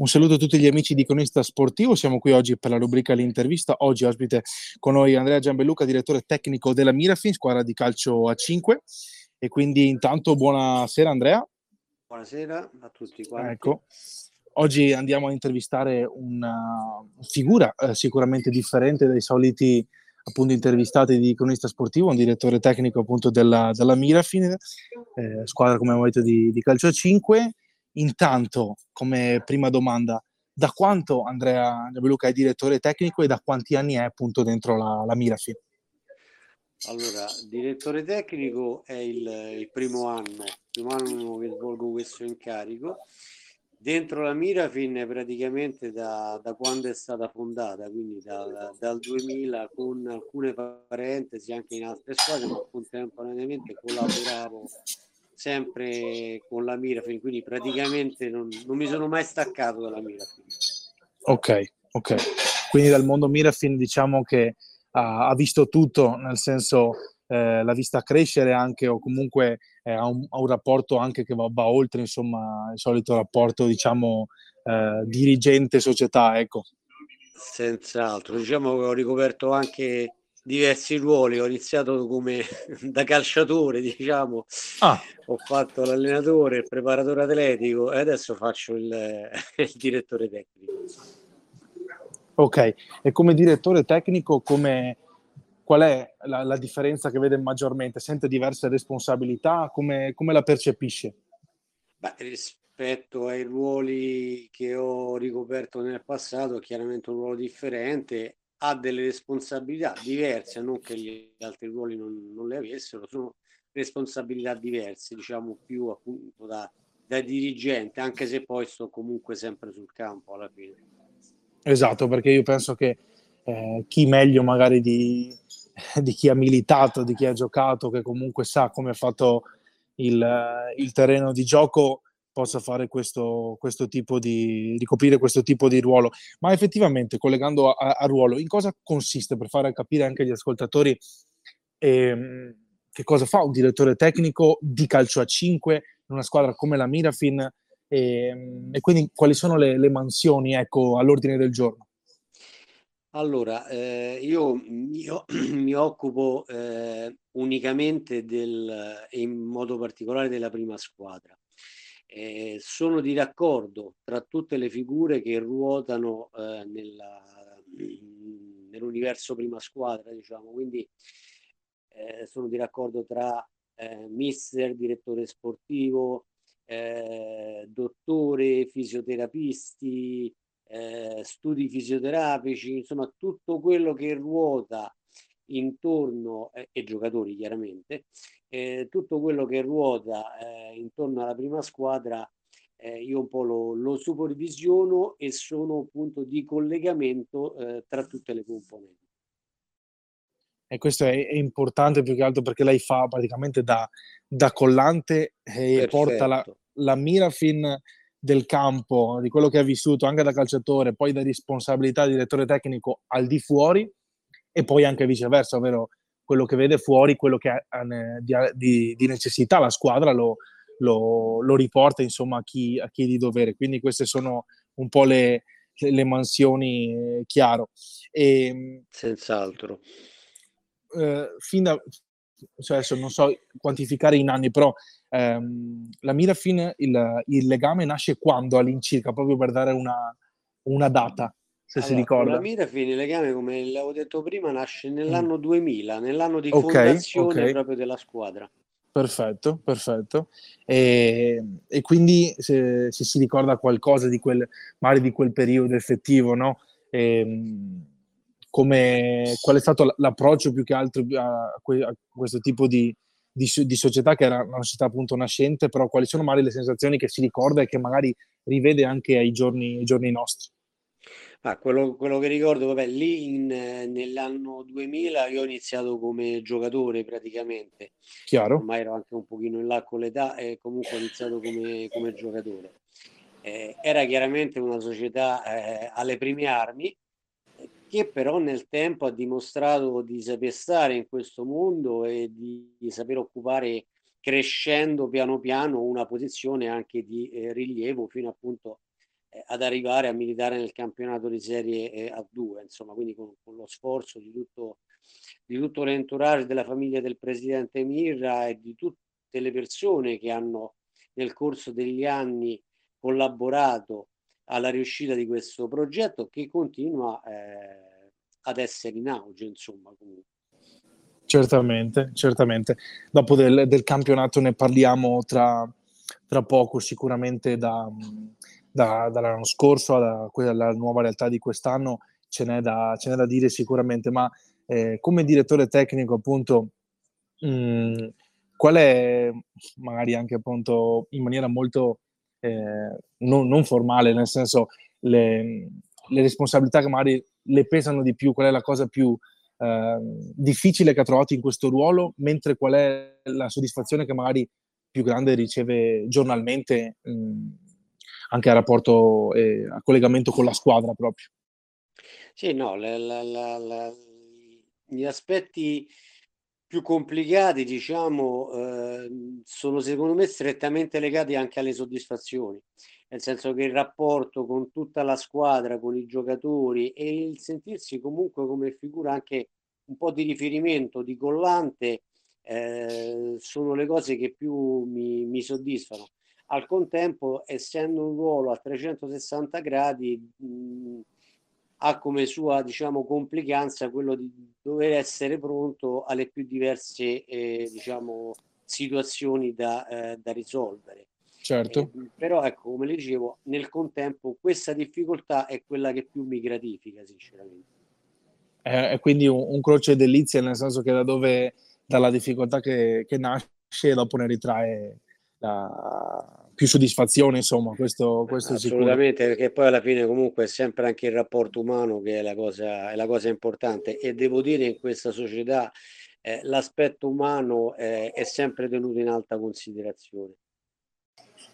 Un saluto a tutti gli amici di Conista Sportivo, siamo qui oggi per la rubrica L'intervista. Oggi ospite con noi Andrea Giambelluca, direttore tecnico della Mirafin, squadra di calcio a 5. E quindi intanto buonasera Andrea. Buonasera a tutti quanti. Ecco. Oggi andiamo a intervistare una figura eh, sicuramente differente dai soliti appunto intervistati di cronista sportivo, un direttore tecnico appunto della, della Mirafin, eh, squadra come abbiamo detto di, di calcio a 5 Intanto, come prima domanda, da quanto Andrea Giabeluca è direttore tecnico e da quanti anni è appunto dentro la, la Mirafi? Allora, direttore tecnico è il, il primo anno, il primo anno che svolgo questo incarico. Dentro la Mirafin praticamente da, da quando è stata fondata, quindi da, dal 2000 con alcune parentesi anche in altre squadre, ma contemporaneamente collaboravo sempre con la Mirafin, quindi praticamente non, non, mi sono mai staccato dalla Mirafin. Ok, ok. Quindi dal mondo Mirafin diciamo che ha, ha visto tutto, nel senso eh, l'ha vista crescere anche o comunque eh, ha, un, ha, un, rapporto anche che va, va, oltre insomma il solito rapporto diciamo eh, dirigente-società, ecco. Senz'altro, diciamo che ho ricoperto anche diversi ruoli, ho iniziato come da calciatore, diciamo, ah. ho fatto l'allenatore, il preparatore atletico e adesso faccio il, il direttore tecnico. Ok, e come direttore tecnico, come, qual è la, la, differenza che vede maggiormente? Sente diverse responsabilità? Come, come la percepisce? Beh, rispetto ai ruoli che ho ricoperto nel passato, chiaramente un ruolo differente ha delle responsabilità diverse, non che gli altri ruoli non, non le avessero, sono responsabilità diverse, diciamo più appunto da, da dirigente, anche se poi sto comunque sempre sul campo alla fine. Esatto, perché io penso che eh, chi meglio magari di, di, chi ha militato, di chi ha giocato, che comunque sa come è fatto il, il terreno di gioco, possa fare questo, questo tipo di ricoprire questo tipo di ruolo. Ma effettivamente, collegando a, a ruolo, in cosa consiste per fare capire anche agli ascoltatori ehm, che cosa fa un direttore tecnico di calcio a 5 in una squadra come la Mirafin e, e quindi quali sono le, le mansioni ecco, all'ordine del giorno? Allora, eh, io, io, mi occupo eh, unicamente del, in modo particolare della prima squadra eh, sono di raccordo tra tutte le figure che ruotano eh, nella, nell'universo prima squadra, diciamo, quindi eh, sono di raccordo tra eh, mister, direttore sportivo, eh, dottore, fisioterapisti, eh, studi fisioterapici, insomma tutto quello che ruota intorno, eh, e giocatori chiaramente, eh, tutto quello che ruota eh, intorno alla prima squadra eh, io un po' lo, lo, supervisiono e sono punto di collegamento eh, tra tutte le componenti. E questo è, è, importante più che altro perché lei fa praticamente da, da collante e Perfetto. porta la, la Mirafin del campo, di quello che ha vissuto anche da calciatore, poi da responsabilità di direttore tecnico al di fuori e poi anche viceversa, ovvero quello che vede fuori, quello che ha di, di necessità la squadra lo, lo, lo riporta insomma a chi, a chi, di dovere. Quindi queste sono un po' le, le mansioni, eh, chiaro. E, ehm, Senz'altro. Eh, fin da, cioè adesso non so quantificare in anni, però ehm, la Mirafin, il, il legame nasce quando all'incirca, proprio per dare una, una data se allora, si ricorda. La Mirafin, il legame, come l'avevo detto prima, nasce nell'anno mm. 2000, nell'anno di okay, fondazione okay. proprio della squadra. Perfetto, perfetto. E, e quindi se, se, si ricorda qualcosa di quel, magari di quel periodo effettivo, no? E, ehm, come, qual è stato l'approccio più che altro a, a questo tipo di, di, di, società che era una società appunto nascente, però quali sono magari le sensazioni che si ricorda e che magari rivede anche ai giorni, ai giorni nostri? Ah, quello, quello che ricordo, vabbè, lì in, nell'anno 2000 io ho iniziato come giocatore praticamente, Chiaro. ormai ero anche un pochino in là con l'età e comunque ho iniziato come, come giocatore. Eh, era chiaramente una società eh, alle prime armi, che però nel tempo ha dimostrato di saper stare in questo mondo e di, di saper occupare crescendo piano piano una posizione anche di eh, rilievo fino appunto ad arrivare a militare nel campionato di Serie eh, A2, insomma, quindi con, con lo sforzo di tutto, di tutto l'entourage della famiglia del presidente Mirra e di tutte le persone che hanno nel corso degli anni collaborato alla riuscita di questo progetto che continua eh, ad essere in auge, insomma, comunque. Certamente, certamente. Dopo del, del campionato ne parliamo tra, tra poco, sicuramente da, da, dall'anno scorso alla, alla, nuova realtà di quest'anno ce n'è da, ce n'è da dire sicuramente, ma eh, come direttore tecnico appunto mh, mm, qual è magari anche appunto in maniera molto eh, non, non, formale, nel senso le, le, responsabilità che magari le pesano di più, qual è la cosa più eh, difficile che ha trovato in questo ruolo, mentre qual è la soddisfazione che magari più grande riceve giornalmente mh, anche a rapporto e a collegamento con la squadra proprio. Sì, no, la, la, la, gli aspetti più complicati, diciamo, eh, sono secondo me strettamente legati anche alle soddisfazioni, nel senso che il rapporto con tutta la squadra, con i giocatori e il sentirsi comunque come figura anche un po' di riferimento, di collante, eh, sono le cose che più mi, mi soddisfano. Al contempo, essendo un ruolo a 360 gradi, mh, ha come sua diciamo, complicanza quello di dover essere pronto alle più diverse eh, diciamo, situazioni da, eh, da risolvere. Certo. Eh, però ecco, come le dicevo, nel contempo questa difficoltà è quella che più mi gratifica, sinceramente. È, è quindi un, un, croce delizia, nel senso che da dove, dalla difficoltà che, che nasce, dopo ne ritrae la, più soddisfazione, insomma, questo, questo Assolutamente, perché poi alla fine comunque è sempre anche il rapporto umano che è la cosa, è la cosa importante e devo dire in questa società eh, l'aspetto umano eh, è sempre tenuto in alta considerazione.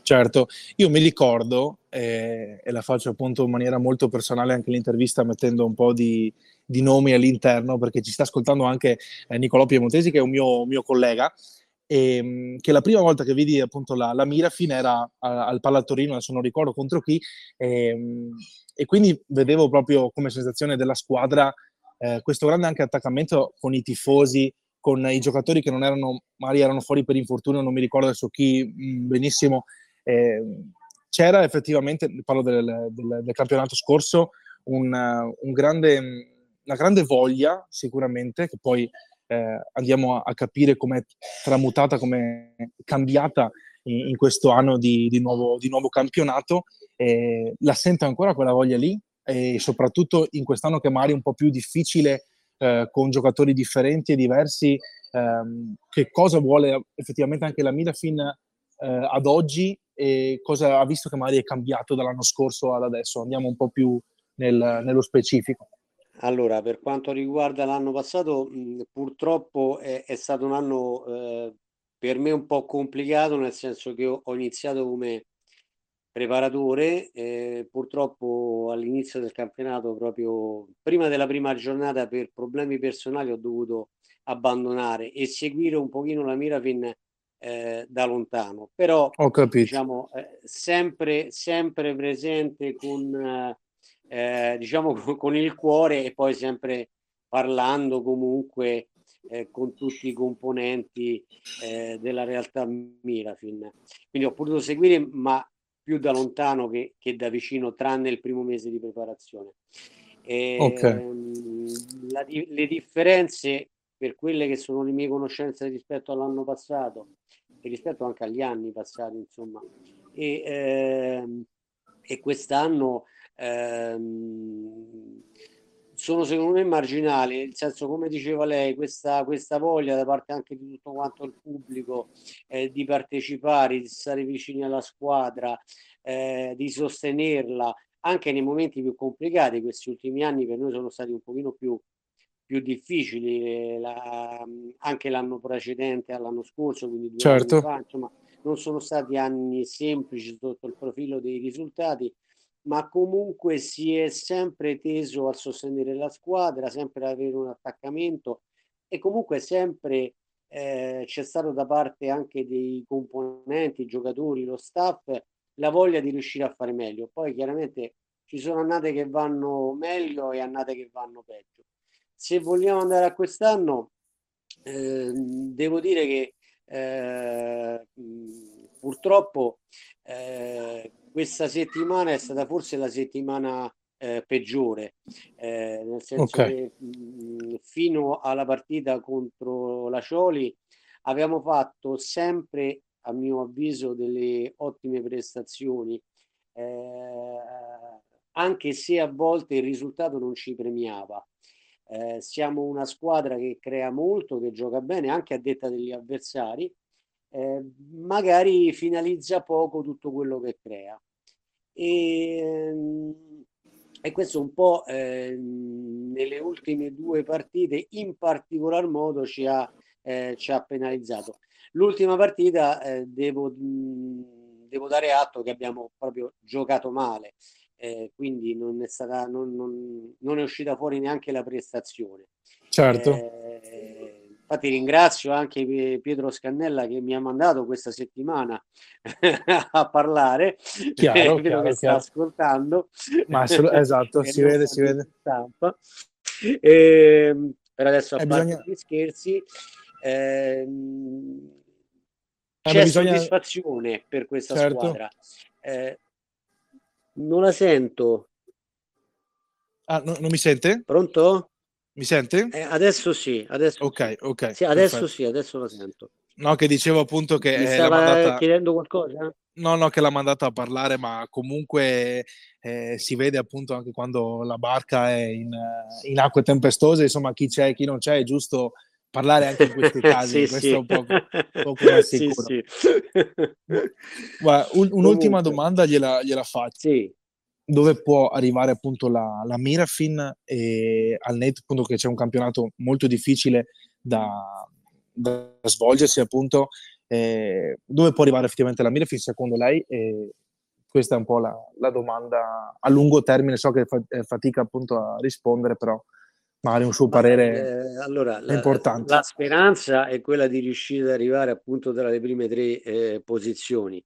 Certo, io mi ricordo, eh, e la faccio appunto in maniera molto personale anche l'intervista mettendo un po' di, di nomi all'interno, perché ci sta ascoltando anche eh, Nicolò Piemontesi, che è un mio, mio collega, e, ehm, che la prima volta che vidi appunto la, la Mirafin era a, al Palatorino, adesso non ricordo contro chi, e, ehm, e, quindi vedevo proprio come sensazione della squadra eh, questo grande anche attaccamento con i tifosi, con i giocatori che non erano, magari erano fuori per infortunio, non mi ricordo adesso chi mm, benissimo. Eh, c'era effettivamente, parlo del, del, del campionato scorso, un, un grande, una grande voglia sicuramente, che poi eh, andiamo a, a capire com'è tramutata, com'è cambiata in, in questo anno di, di, nuovo, di nuovo, campionato. Eh, la sento ancora quella voglia lì e soprattutto in quest'anno che magari è un po' più difficile eh, con giocatori differenti e diversi, ehm, che cosa vuole effettivamente anche la Midafin eh, ad oggi e cosa ha visto che magari è cambiato dall'anno scorso ad adesso. Andiamo un po' più nel, nello specifico. Allora, per quanto riguarda l'anno passato, mh, purtroppo è, è, stato un anno eh, per me un po' complicato, nel senso che ho, ho iniziato come preparatore, eh, purtroppo all'inizio del campionato, proprio prima della prima giornata, per problemi personali ho dovuto abbandonare e seguire un pochino la Mirafin eh, da lontano, però diciamo, eh, sempre, sempre presente con eh, eh, diciamo con il cuore e poi sempre parlando comunque eh, con tutti i componenti eh, della realtà Mirafin. Quindi ho potuto seguire, ma più da lontano che, che da vicino, tranne il primo mese di preparazione. E, okay. Ehm, la, le differenze per quelle che sono le mie conoscenze rispetto all'anno passato e rispetto anche agli anni passati, insomma, e, ehm, e quest'anno ehm, sono secondo me marginali, nel senso come diceva lei, questa, questa voglia da parte anche di tutto quanto il pubblico eh, di partecipare, di stare vicini alla squadra, eh, di sostenerla, anche nei momenti più complicati, questi ultimi anni per noi sono stati un pochino più, più difficili, eh, la, anche l'anno precedente all'anno scorso, quindi due certo. anni fa, insomma, non sono stati anni semplici sotto il profilo dei risultati, ma comunque si è sempre teso a sostenere la squadra, sempre ad avere un attaccamento e comunque sempre eh, c'è stato da parte anche dei componenti, i giocatori, lo staff, la voglia di riuscire a fare meglio. Poi chiaramente ci sono annate che vanno meglio e annate che vanno peggio. Se vogliamo andare a quest'anno, eh, devo dire che eh, purtroppo eh, questa settimana è stata forse la settimana eh, peggiore, eh, nel senso okay. che mh, fino alla partita contro la Cioli abbiamo fatto sempre, a mio avviso, delle ottime prestazioni, eh, anche se a volte il risultato non ci premiava. Eh, siamo una squadra che crea molto, che gioca bene, anche a detta degli avversari, eh, magari finalizza poco tutto quello che crea. E, ehm, e questo un po' eh, nelle ultime due partite in particolar modo ci ha, eh, ci ha penalizzato. L'ultima partita eh, devo, mh, devo, dare atto che abbiamo proprio giocato male, eh, quindi non è, stata, non, non, non è uscita fuori neanche la prestazione. Certo. Eh, Infatti ringrazio anche Pietro Scannella che mi ha mandato questa settimana a parlare, chiaro, chiaro, che sta ascoltando. Ma esatto, si vede, si vede. Stampa. E, ehm, per adesso a eh, parte bisogna... gli scherzi, ehm, eh, c'è bisogna... soddisfazione per questa certo. squadra. Eh, non la sento. Ah, no, non mi sente? Pronto? Mi sente? Eh, adesso sì, adesso Ok, ok. sì, adesso sì, adesso lo sento. No, che dicevo appunto che Mi eh, stava mandata... chiedendo qualcosa? No, no, che l'ha mandata a parlare, ma comunque eh, si vede appunto anche quando la barca è in, eh, in, acque tempestose, insomma, chi c'è e chi non c'è, è giusto parlare anche in questi casi, sì, questo sì. è un po', poco rassicuro. Sì, Guarda, un, un'ultima domanda gliela, gliela faccio. Sì dove può arrivare appunto la, la Mirafin e al netto appunto che c'è un campionato molto difficile da, da svolgersi appunto eh, dove può arrivare effettivamente la Mirafin secondo lei? E questa è un po' la, la domanda a lungo termine. So che fa, fatica appunto a rispondere però magari un suo parere eh, allora, importante. La, la, speranza è quella di riuscire ad arrivare appunto tra le prime tre eh, posizioni.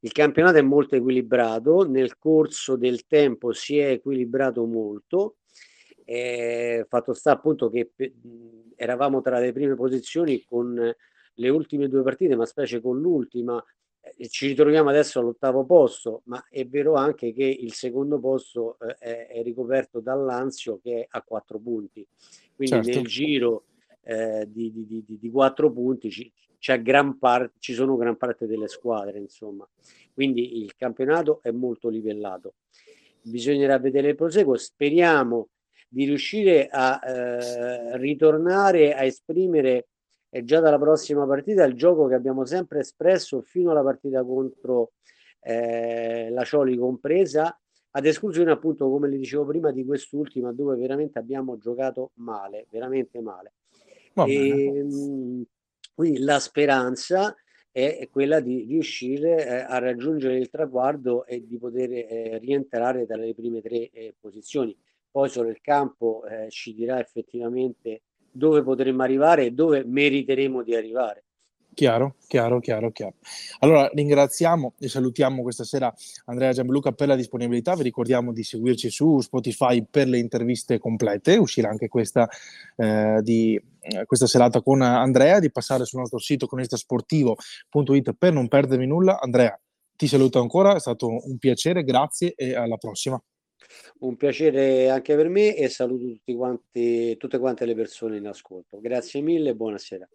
Il campionato è molto equilibrato, nel corso del tempo si è equilibrato molto. Eh, fatto sta appunto che pe- eravamo tra le prime posizioni con le ultime due partite, ma specie con l'ultima, ci ritroviamo adesso all'ottavo posto, ma è vero anche che il secondo posto eh, è, è, ricoperto dall'Anzio che è a quattro punti. Quindi certo. nel giro eh, di, di, di, di, quattro punti ci, gran par- ci sono gran parte delle squadre, insomma. Quindi il campionato è molto livellato. Bisognerà vedere il proseguo. Speriamo di riuscire a eh, ritornare a esprimere e già dalla prossima partita il gioco che abbiamo sempre espresso fino alla partita contro eh, la Cioli compresa, ad esclusione appunto, come le dicevo prima, di quest'ultima dove veramente abbiamo giocato male, veramente male. E, ehm, quindi la speranza è quella di riuscire eh, a raggiungere il traguardo e di poter eh, rientrare dalle prime tre eh, posizioni. Poi solo il campo eh, ci dirà effettivamente dove potremmo arrivare e dove meriteremo di arrivare. Chiaro, chiaro, chiaro, chiaro. Allora ringraziamo e salutiamo questa sera Andrea Gianluca per la disponibilità. Vi ricordiamo di seguirci su Spotify per le interviste complete. Uscirà anche questa, eh, di, eh, questa serata con Andrea, di passare sul nostro sito cronistasportivo.it per non perdervi nulla. Andrea, ti saluto ancora, è stato un piacere, grazie e alla prossima. Un piacere anche per me e saluto tutti quanti, tutte quante le persone in ascolto. Grazie mille e buonasera.